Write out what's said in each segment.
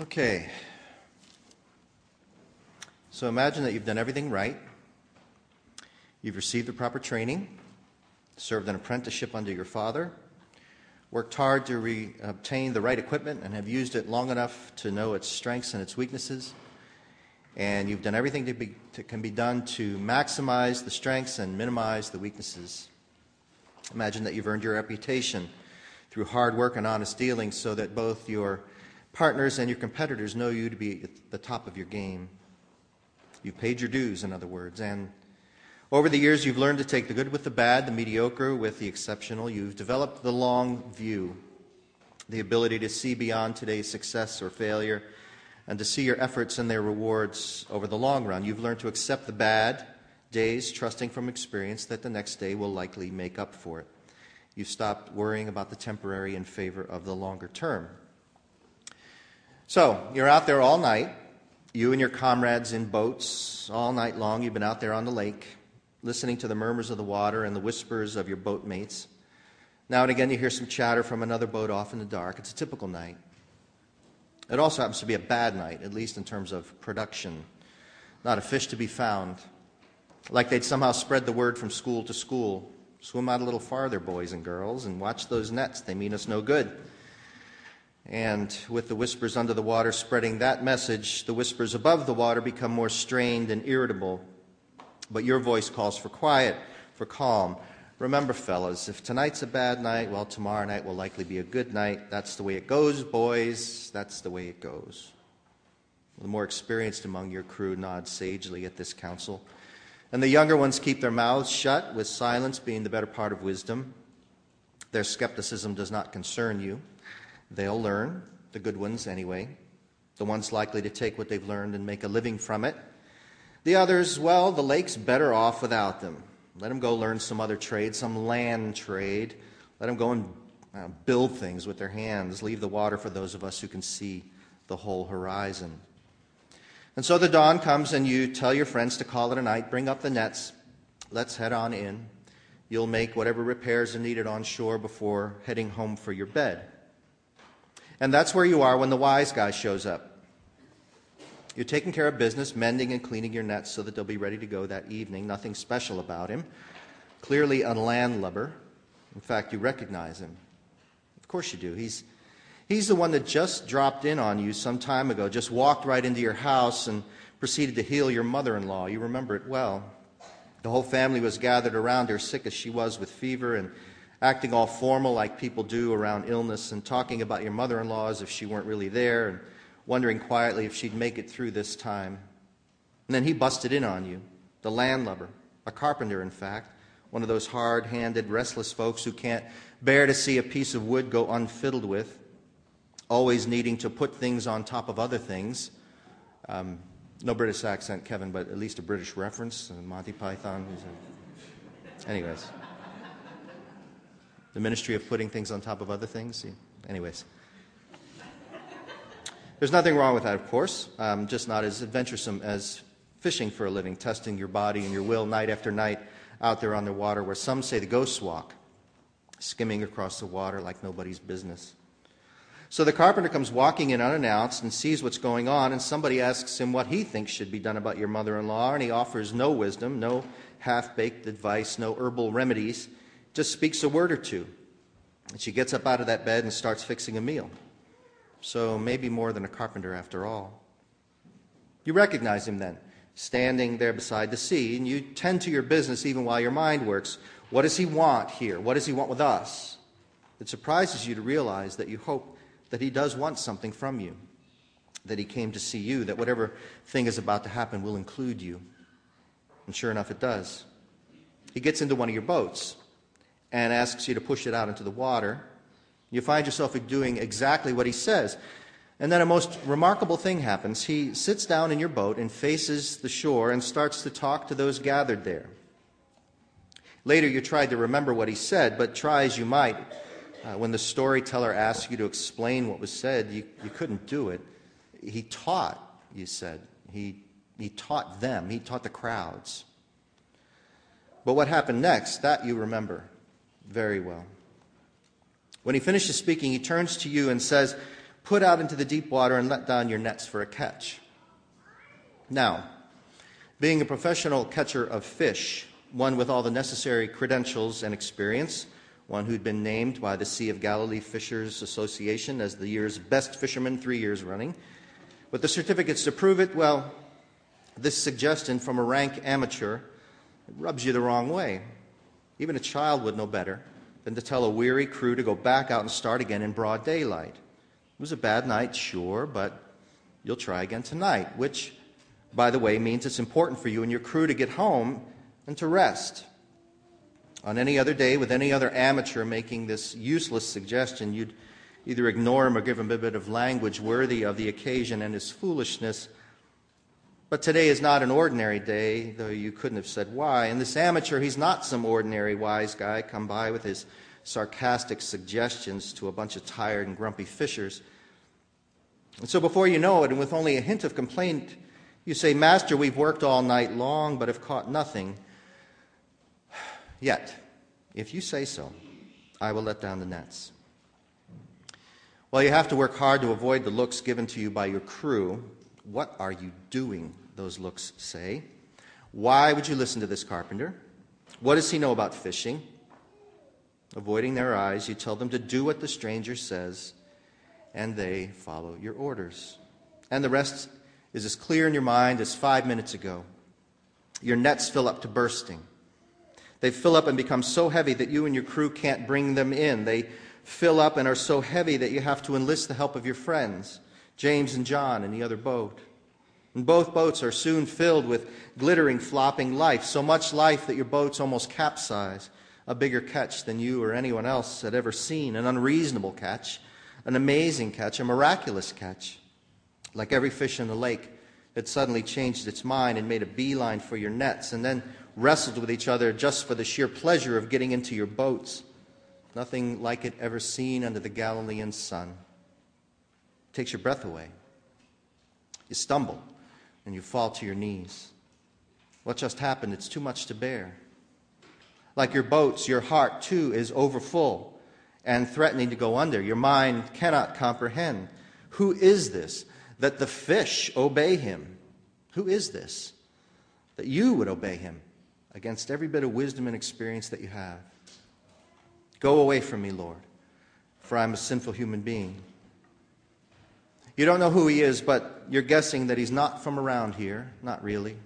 Okay. So imagine that you've done everything right. You've received the proper training, served an apprenticeship under your father, worked hard to re- obtain the right equipment, and have used it long enough to know its strengths and its weaknesses. And you've done everything that can be done to maximize the strengths and minimize the weaknesses. Imagine that you've earned your reputation through hard work and honest dealing so that both your partners and your competitors know you to be at the top of your game. You've paid your dues, in other words. And over the years, you've learned to take the good with the bad, the mediocre with the exceptional. You've developed the long view, the ability to see beyond today's success or failure, and to see your efforts and their rewards over the long run. You've learned to accept the bad days, trusting from experience that the next day will likely make up for it. You've stopped worrying about the temporary in favor of the longer term. So, you're out there all night, you and your comrades in boats, all night long. You've been out there on the lake, listening to the murmurs of the water and the whispers of your boatmates. Now and again, you hear some chatter from another boat off in the dark. It's a typical night. It also happens to be a bad night, at least in terms of production. Not a fish to be found. Like they'd somehow spread the word from school to school. Swim out a little farther, boys and girls, and watch those nets. They mean us no good. And with the whispers under the water spreading that message, the whispers above the water become more strained and irritable. But your voice calls for quiet, for calm. Remember, fellas, if tonight's a bad night, well, tomorrow night will likely be a good night. That's the way it goes, boys. That's the way it goes. The more experienced among your crew nod sagely at this counsel. And the younger ones keep their mouths shut, with silence being the better part of wisdom. Their skepticism does not concern you. They'll learn, the good ones anyway, the ones likely to take what they've learned and make a living from it. The others, well, the lake's better off without them. Let them go learn some other trade, some land trade. Let them go and uh, build things with their hands. Leave the water for those of us who can see the whole horizon. And so the dawn comes, and you tell your friends to call it a night, bring up the nets, let's head on in. You'll make whatever repairs are needed on shore before heading home for your bed. And that's where you are when the wise guy shows up. You're taking care of business, mending and cleaning your nets so that they'll be ready to go that evening. Nothing special about him. Clearly a landlubber. In fact, you recognize him. Of course you do. He's, he's the one that just dropped in on you some time ago, just walked right into your house and proceeded to heal your mother in law. You remember it well. The whole family was gathered around her, sick as she was with fever, and acting all formal like people do around illness and talking about your mother in law as if she weren't really there and wondering quietly if she'd make it through this time. And then he busted in on you, the landlubber, a carpenter, in fact, one of those hard handed, restless folks who can't bear to see a piece of wood go unfiddled with, always needing to put things on top of other things. Um, no British accent, Kevin, but at least a British reference. Monty Python. Anyways the ministry of putting things on top of other things. Anyways. There's nothing wrong with that, of course, um, just not as adventuresome as fishing for a living, testing your body and your will night after night out there on the water where some say the ghosts walk, skimming across the water like nobody's business. So the carpenter comes walking in unannounced and sees what's going on, and somebody asks him what he thinks should be done about your mother in law, and he offers no wisdom, no half baked advice, no herbal remedies just speaks a word or two. And she gets up out of that bed and starts fixing a meal. So maybe more than a carpenter after all. You recognize him then, standing there beside the sea, and you tend to your business even while your mind works. What does he want here? What does he want with us? It surprises you to realize that you hope that he does want something from you, that he came to see you, that whatever thing is about to happen will include you. And sure enough, it does. He gets into one of your boats and asks you to push it out into the water. You find yourself doing exactly what he says. And then a most remarkable thing happens. He sits down in your boat and faces the shore and starts to talk to those gathered there. Later, you tried to remember what he said, but try as you might, uh, when the storyteller asked you to explain what was said, you, you couldn't do it. He taught, you said. He, he taught them, he taught the crowds. But what happened next, that you remember very well. When he finishes speaking, he turns to you and says, put out into the deep water and let down your nets for a catch. Now, being a professional catcher of fish, one with all the necessary credentials and experience, one who'd been named by the Sea of Galilee Fishers Association as the year's best fisherman three years running, with the certificates to prove it, well, this suggestion from a rank amateur rubs you the wrong way. Even a child would know better than to tell a weary crew to go back out and start again in broad daylight. It was a bad night, sure, but you'll try again tonight, which, by the way, means it's important for you and your crew to get home and to rest. On any other day, with any other amateur making this useless suggestion, you'd either ignore him or give him a bit of language worthy of the occasion and his foolishness. But today is not an ordinary day, though you couldn't have said why. And this amateur, he's not some ordinary wise guy come by with his sarcastic suggestions to a bunch of tired and grumpy fishers. And so before you know it, and with only a hint of complaint, you say, Master, we've worked all night long, but have caught nothing. Yet, if you say so, I will let down the nets. Well, you have to work hard to avoid the looks given to you by your crew, what are you doing? Those looks say. Why would you listen to this carpenter? What does he know about fishing? Avoiding their eyes, you tell them to do what the stranger says, and they follow your orders. And the rest is as clear in your mind as five minutes ago. Your nets fill up to bursting. They fill up and become so heavy that you and your crew can't bring them in. They fill up and are so heavy that you have to enlist the help of your friends. James and John in the other boat. And both boats are soon filled with glittering, flopping life, so much life that your boats almost capsize. A bigger catch than you or anyone else had ever seen, an unreasonable catch, an amazing catch, a miraculous catch. Like every fish in the lake, it suddenly changed its mind and made a beeline for your nets and then wrestled with each other just for the sheer pleasure of getting into your boats. Nothing like it ever seen under the Galilean sun takes your breath away. You stumble and you fall to your knees. What just happened? It's too much to bear. Like your boats, your heart too is overfull and threatening to go under. Your mind cannot comprehend. Who is this that the fish obey him? Who is this that you would obey him against every bit of wisdom and experience that you have? Go away from me, Lord, for I'm a sinful human being. You don't know who he is, but you're guessing that he's not from around here. Not really.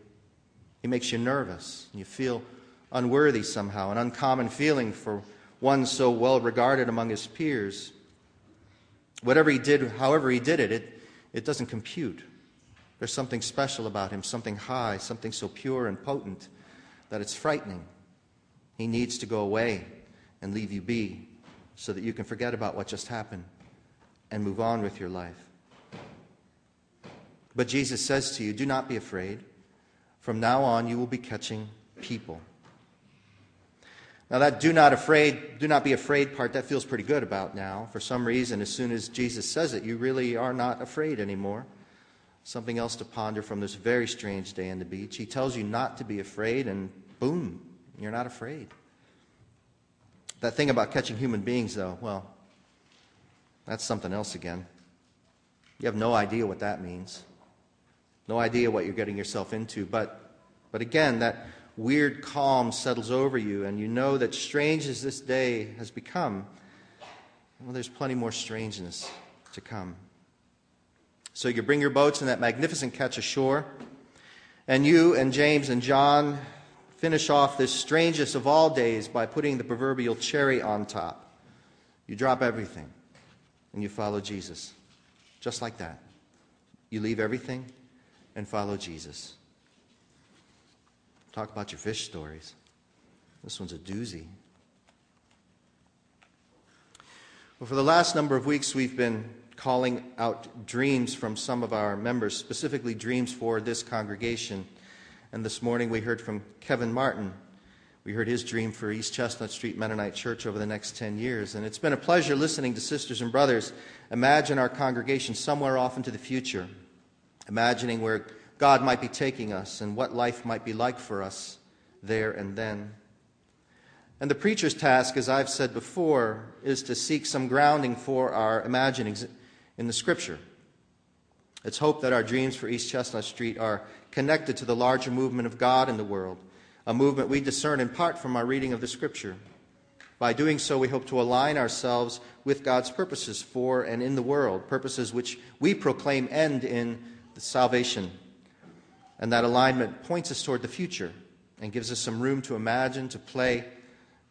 He makes you nervous. You feel unworthy somehow, an uncommon feeling for one so well regarded among his peers. Whatever he did, however he did it, it, it doesn't compute. There's something special about him, something high, something so pure and potent that it's frightening. He needs to go away and leave you be so that you can forget about what just happened and move on with your life. But Jesus says to you, Do not be afraid. From now on, you will be catching people. Now, that do not afraid, do not be afraid part, that feels pretty good about now. For some reason, as soon as Jesus says it, you really are not afraid anymore. Something else to ponder from this very strange day on the beach. He tells you not to be afraid, and boom, you're not afraid. That thing about catching human beings, though, well, that's something else again. You have no idea what that means. No idea what you're getting yourself into. But, but again, that weird calm settles over you, and you know that strange as this day has become, well, there's plenty more strangeness to come. So you bring your boats and that magnificent catch ashore, and you and James and John finish off this strangest of all days by putting the proverbial cherry on top. You drop everything and you follow Jesus. Just like that. You leave everything and follow Jesus. Talk about your fish stories. This one's a doozy. Well, for the last number of weeks, we've been calling out dreams from some of our members, specifically dreams for this congregation. And this morning we heard from Kevin Martin. We heard his dream for East Chestnut Street Mennonite Church over the next 10 years. And it's been a pleasure listening to sisters and brothers imagine our congregation somewhere off into the future imagining where God might be taking us and what life might be like for us there and then. And the preacher's task, as I've said before, is to seek some grounding for our imaginings in the Scripture. It's hope that our dreams for East Chestnut Street are connected to the larger movement of God in the world, a movement we discern in part from our reading of the Scripture. By doing so, we hope to align ourselves with God's purposes for and in the world, purposes which we proclaim end in the salvation. And that alignment points us toward the future and gives us some room to imagine, to play,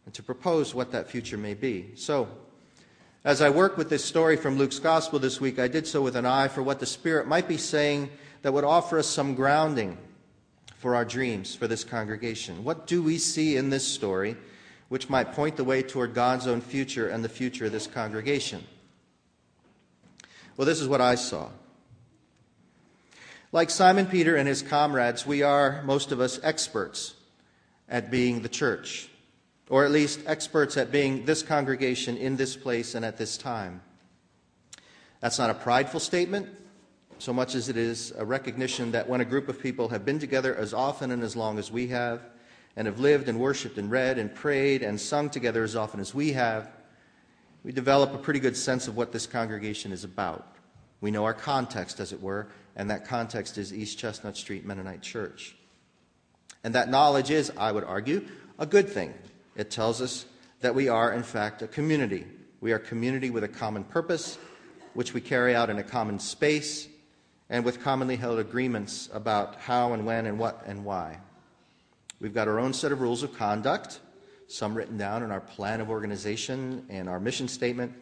and to propose what that future may be. So, as I worked with this story from Luke's Gospel this week, I did so with an eye for what the Spirit might be saying that would offer us some grounding for our dreams for this congregation. What do we see in this story? which might point the way toward God's own future and the future of this congregation. Well, this is what I saw. Like Simon Peter and his comrades, we are, most of us, experts at being the church, or at least experts at being this congregation in this place and at this time. That's not a prideful statement, so much as it is a recognition that when a group of people have been together as often and as long as we have, and have lived and worshiped and read and prayed and sung together as often as we have, we develop a pretty good sense of what this congregation is about. We know our context, as it were, and that context is East Chestnut Street Mennonite Church. And that knowledge is, I would argue, a good thing. It tells us that we are, in fact, a community. We are a community with a common purpose, which we carry out in a common space, and with commonly held agreements about how and when and what and why. We've got our own set of rules of conduct, some written down in our plan of organization and our mission statement,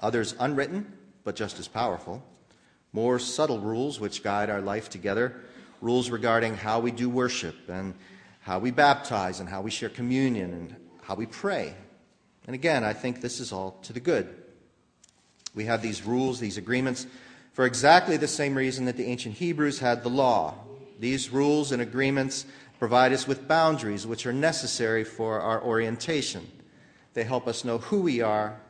others unwritten, but just as powerful, more subtle rules which guide our life together, rules regarding how we do worship and how we baptize and how we share communion and how we pray. And again, I think this is all to the good. We have these rules, these agreements, for exactly the same reason that the ancient Hebrews had the law. These rules and agreements provide us with boundaries which are necessary for our orientation. They help us know who we are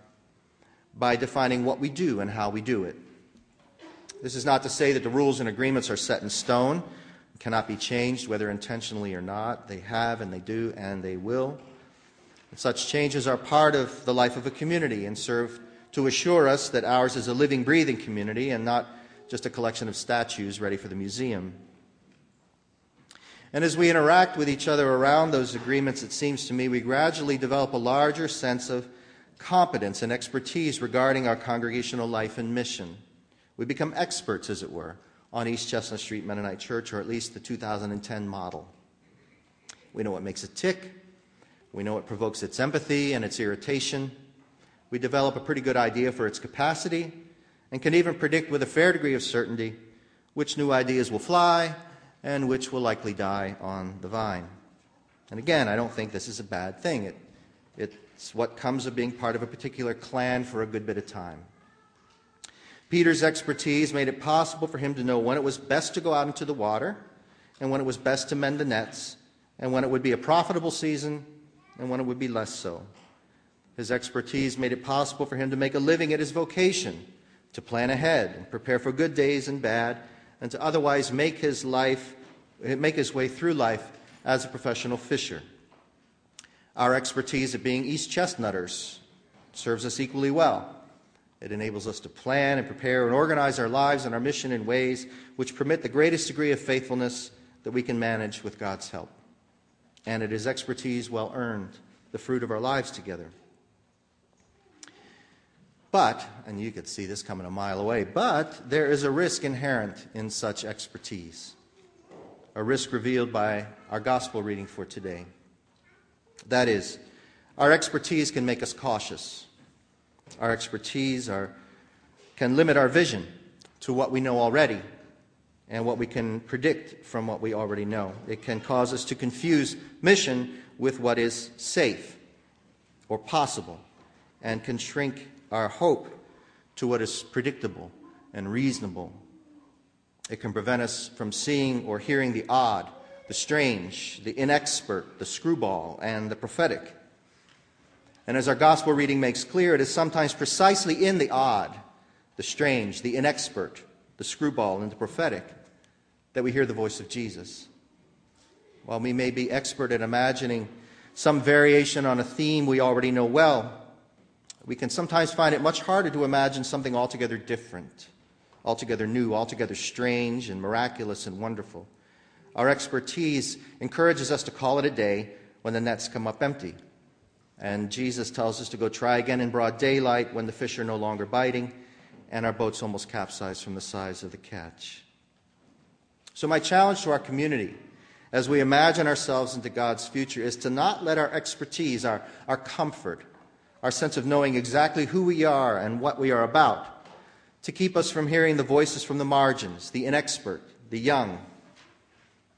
by defining what we do and how we do it. This is not to say that the rules and agreements are set in stone, cannot be changed, whether intentionally or not. They have and they do and they will. And such changes are part of the life of a community and serve to assure us that ours is a living, breathing community and not just a collection of statues ready for the museum. And as we interact with each other around those agreements, it seems to me we gradually develop a larger sense of competence and expertise regarding our congregational life and mission. We become experts, as it were, on East Chestnut Street Mennonite Church, or at least the 2010 model. We know what makes it tick. We know what provokes its empathy and its irritation. We develop a pretty good idea for its capacity and can even predict with a fair degree of certainty which new ideas will fly and which will likely die on the vine. And again, I don't think this is a bad thing. It, it's what comes of being part of a particular clan for a good bit of time. Peter's expertise made it possible for him to know when it was best to go out into the water, and when it was best to mend the nets, and when it would be a profitable season, and when it would be less so. His expertise made it possible for him to make a living at his vocation, to plan ahead and prepare for good days and bad, and to otherwise make his life, make his way through life as a professional fisher. Our expertise at being East Chestnutters serves us equally well. It enables us to plan and prepare and organize our lives and our mission in ways which permit the greatest degree of faithfulness that we can manage with God's help. And it is expertise well earned, the fruit of our lives together. But, and you could see this coming a mile away, but there is a risk inherent in such expertise, a risk revealed by our gospel reading for today. That is, our expertise can make us cautious. Our expertise are, can limit our vision to what we know already and what we can predict from what we already know. It can cause us to confuse mission with what is safe or possible and can shrink our hope to what is predictable and reasonable. It can prevent us from seeing or hearing the odd, the strange, the inexpert, the screwball, and the prophetic. And as our gospel reading makes clear, it is sometimes precisely in the odd, the strange, the inexpert, the screwball, and the prophetic that we hear the voice of Jesus. While we may be expert at imagining some variation on a theme we already know well, we can sometimes find it much harder to imagine something altogether different, altogether new, altogether strange and miraculous and wonderful. Our expertise encourages us to call it a day when the nets come up empty. And Jesus tells us to go try again in broad daylight when the fish are no longer biting and our boats almost capsize from the size of the catch. So, my challenge to our community as we imagine ourselves into God's future is to not let our expertise, our, our comfort, our sense of knowing exactly who we are and what we are about, to keep us from hearing the voices from the margins, the inexpert, the young.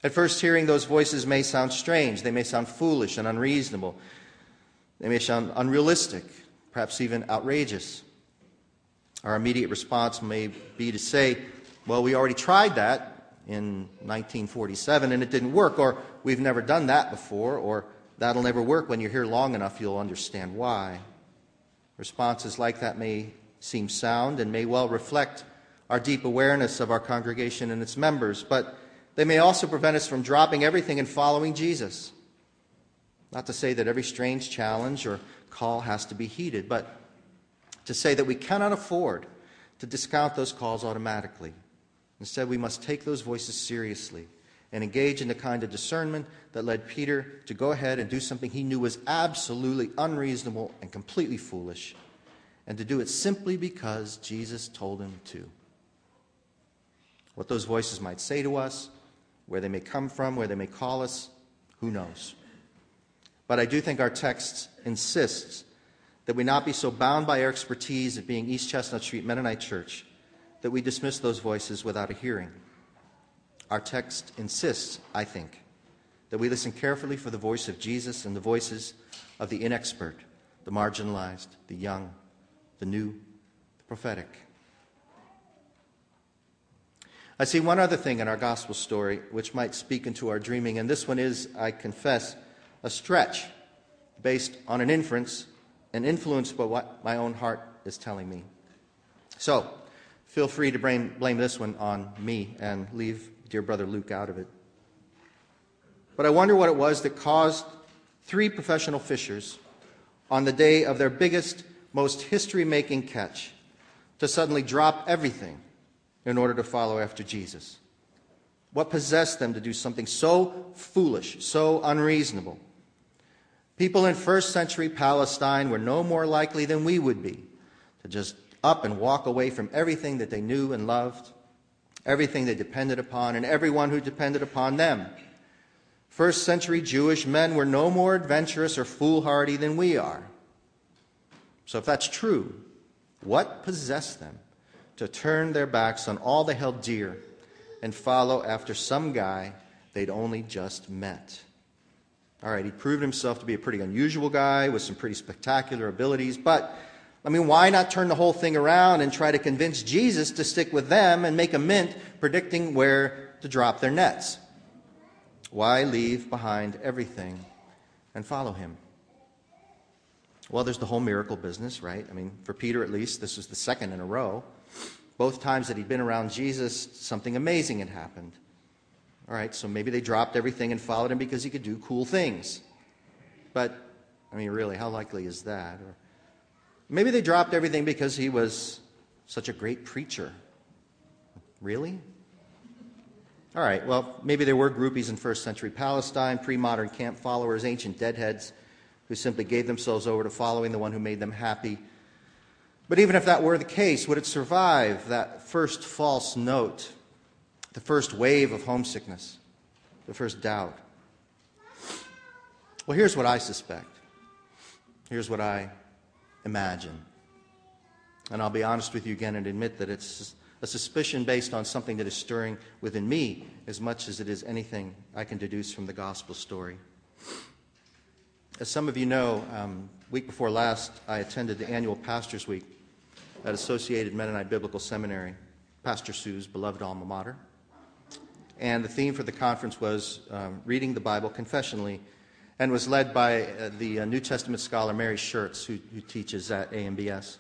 At first, hearing those voices may sound strange, they may sound foolish and unreasonable, they may sound unrealistic, perhaps even outrageous. Our immediate response may be to say, well, we already tried that in 1947 and it didn't work, or we've never done that before, or that'll never work. When you're here long enough, you'll understand why. Responses like that may seem sound and may well reflect our deep awareness of our congregation and its members, but they may also prevent us from dropping everything and following Jesus. Not to say that every strange challenge or call has to be heeded, but to say that we cannot afford to discount those calls automatically. Instead, we must take those voices seriously and engage in the kind of discernment that led Peter to go ahead and do something he knew was absolutely unreasonable and completely foolish, and to do it simply because Jesus told him to. What those voices might say to us, where they may come from, where they may call us, who knows? But I do think our text insists that we not be so bound by our expertise at being East Chestnut Street Mennonite Church that we dismiss those voices without a hearing. Our text insists, I think, that we listen carefully for the voice of Jesus and the voices of the inexpert, the marginalized, the young, the new, the prophetic. I see one other thing in our gospel story which might speak into our dreaming, and this one is, I confess, a stretch based on an inference and influenced by what my own heart is telling me. So, Feel free to blame, blame this one on me and leave dear brother Luke out of it. But I wonder what it was that caused three professional fishers on the day of their biggest, most history making catch to suddenly drop everything in order to follow after Jesus. What possessed them to do something so foolish, so unreasonable? People in first century Palestine were no more likely than we would be to just up and walk away from everything that they knew and loved, everything they depended upon, and everyone who depended upon them. First century Jewish men were no more adventurous or foolhardy than we are. So, if that's true, what possessed them to turn their backs on all they held dear and follow after some guy they'd only just met? All right, he proved himself to be a pretty unusual guy with some pretty spectacular abilities, but I mean, why not turn the whole thing around and try to convince Jesus to stick with them and make a mint predicting where to drop their nets? Why leave behind everything and follow him? Well, there's the whole miracle business, right? I mean, for Peter at least, this was the second in a row. Both times that he'd been around Jesus, something amazing had happened. All right, so maybe they dropped everything and followed him because he could do cool things. But, I mean, really, how likely is that? Or, Maybe they dropped everything because he was such a great preacher. Really? All right, well, maybe there were groupies in first century Palestine, pre modern camp followers, ancient deadheads who simply gave themselves over to following the one who made them happy. But even if that were the case, would it survive that first false note, the first wave of homesickness, the first doubt? Well, here's what I suspect. Here's what I imagine. And I'll be honest with you again and admit that it's a suspicion based on something that is stirring within me as much as it is anything I can deduce from the gospel story. As some of you know, um, week before last, I attended the annual Pastors Week at Associated Mennonite Biblical Seminary, Pastor Sue's beloved alma mater. And the theme for the conference was um, reading the Bible confessionally and was led by uh, the uh, New Testament scholar Mary Schertz, who, who teaches at AMBS.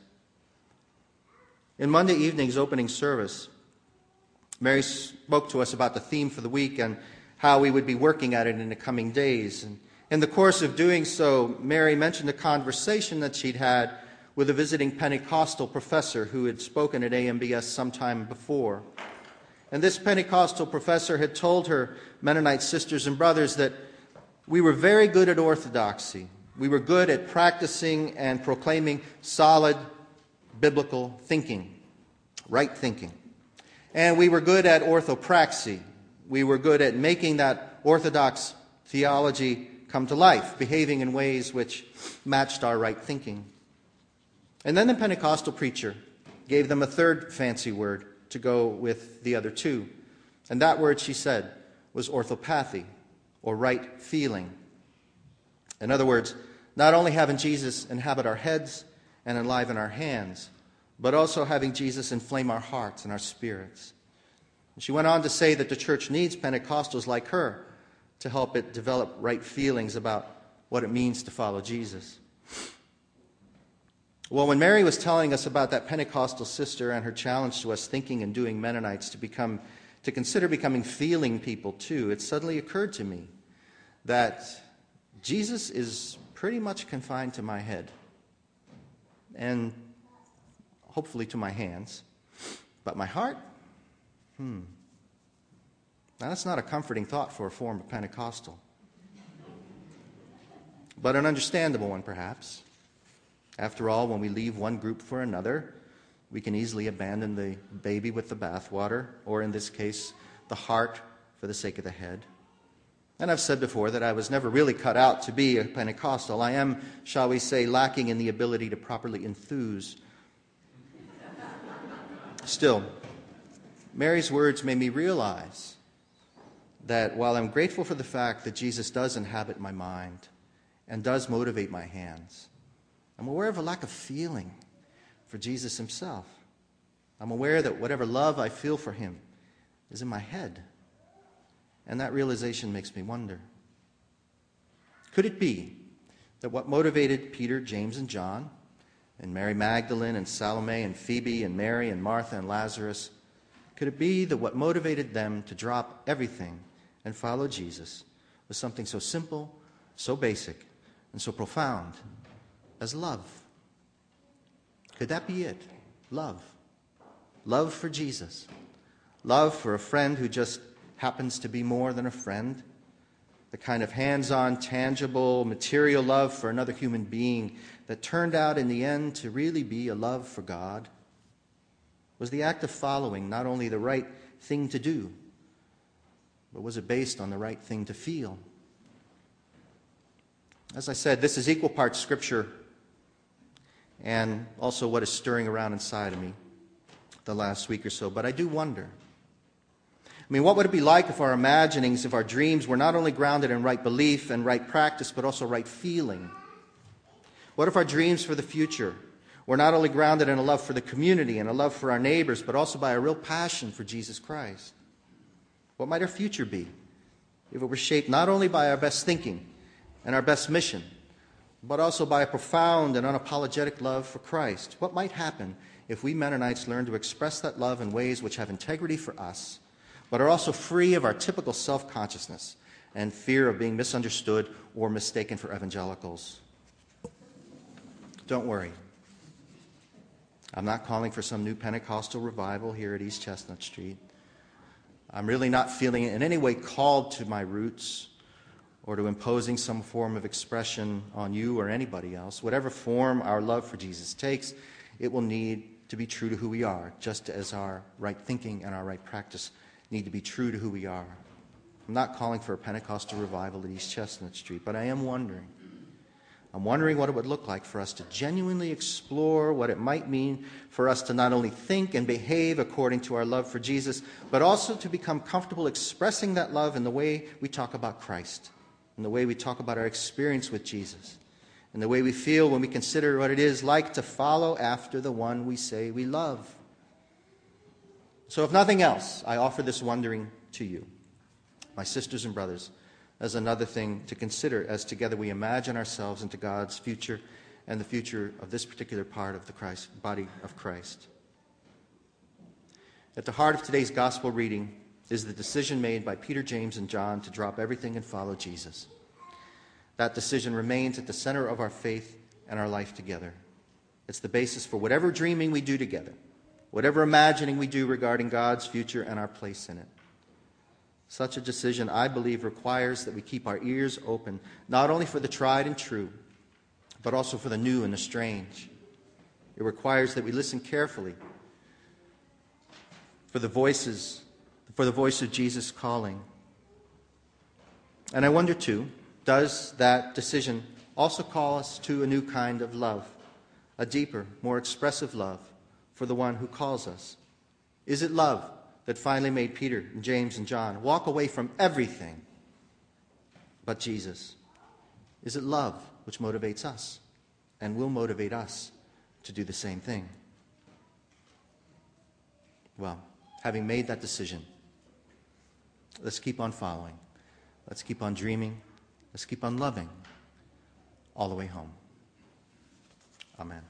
In Monday evening's opening service, Mary spoke to us about the theme for the week and how we would be working at it in the coming days. And in the course of doing so, Mary mentioned a conversation that she'd had with a visiting Pentecostal professor who had spoken at AMBS sometime before. And this Pentecostal professor had told her Mennonite sisters and brothers that we were very good at orthodoxy. We were good at practicing and proclaiming solid biblical thinking, right thinking. And we were good at orthopraxy. We were good at making that orthodox theology come to life, behaving in ways which matched our right thinking. And then the Pentecostal preacher gave them a third fancy word to go with the other two. And that word, she said, was orthopathy, or right feeling. In other words, not only having Jesus inhabit our heads and enliven our hands, but also having Jesus inflame our hearts and our spirits. She went on to say that the church needs Pentecostals like her to help it develop right feelings about what it means to follow Jesus. Well, when Mary was telling us about that Pentecostal sister and her challenge to us thinking and doing Mennonites to become to consider becoming feeling people too, it suddenly occurred to me that Jesus is pretty much confined to my head and hopefully to my hands. But my heart, hmm. Now, that's not a comforting thought for a former Pentecostal, but an understandable one, perhaps. After all, when we leave one group for another, we can easily abandon the baby with the bathwater, or in this case, the heart for the sake of the head. And I've said before that I was never really cut out to be a Pentecostal. I am, shall we say, lacking in the ability to properly enthuse. Still, Mary's words made me realize that while I'm grateful for the fact that Jesus does inhabit my mind and does motivate my hands, I'm aware of a lack of feeling for Jesus himself. I'm aware that whatever love I feel for him is in my head. And that realization makes me wonder could it be that what motivated Peter, James, and John, and Mary Magdalene, and Salome, and Phoebe, and Mary, and Martha, and Lazarus, could it be that what motivated them to drop everything and follow Jesus was something so simple, so basic, and so profound as love? Could that be it? Love. Love for Jesus. Love for a friend who just happens to be more than a friend, the kind of hands on, tangible, material love for another human being that turned out in the end to really be a love for God, was the act of following not only the right thing to do, but was it based on the right thing to feel? As I said, this is equal parts scripture and also what is stirring around inside of me the last week or so. But I do wonder I mean, what would it be like if our imaginings, if our dreams were not only grounded in right belief and right practice, but also right feeling? What if our dreams for the future were not only grounded in a love for the community and a love for our neighbors, but also by a real passion for Jesus Christ? What might our future be if it were shaped not only by our best thinking and our best mission, but also by a profound and unapologetic love for Christ? What might happen if we Mennonites learn to express that love in ways which have integrity for us? but are also free of our typical self consciousness and fear of being misunderstood or mistaken for evangelicals. Don't worry. I'm not calling for some new Pentecostal revival here at East Chestnut Street. I'm really not feeling in any way called to my roots or to imposing some form of expression on you or anybody else. Whatever form our love for Jesus takes, it will need to be true to who we are, just as our right thinking and our right practice need to be true to who we are. I'm not calling for a Pentecostal revival at East Chestnut Street, but I am wondering. I'm wondering what it would look like for us to genuinely explore what it might mean for us to not only think and behave according to our love for Jesus, but also to become comfortable expressing that love in the way we talk about Christ, in the way we talk about our experience with Jesus, and the way we feel when we consider what it is like to follow after the one we say we love. So, if nothing else, I offer this wondering to you, my sisters and brothers, as another thing to consider as together we imagine ourselves into God's future and the future of this particular part of the Christ, body of Christ. At the heart of today's gospel reading is the decision made by Peter, James, and John to drop everything and follow Jesus. That decision remains at the center of our faith and our life together. It's the basis for whatever dreaming we do together, whatever imagining we do regarding God's future and our place in it. Such a decision, I believe, requires that we keep our ears open, not only for the tried and true, but also for the new and the strange. It requires that we listen carefully for the voices, for the voice of Jesus calling. And I wonder, too, does that decision also call us to a new kind of love, a deeper, more expressive love for the one who calls us? Is it love that finally made Peter and James and John walk away from everything but Jesus? Is it love which motivates us and will motivate us to do the same thing? Well, having made that decision, let's keep on following. Let's keep on dreaming. Let's keep on loving all the way home. Amen.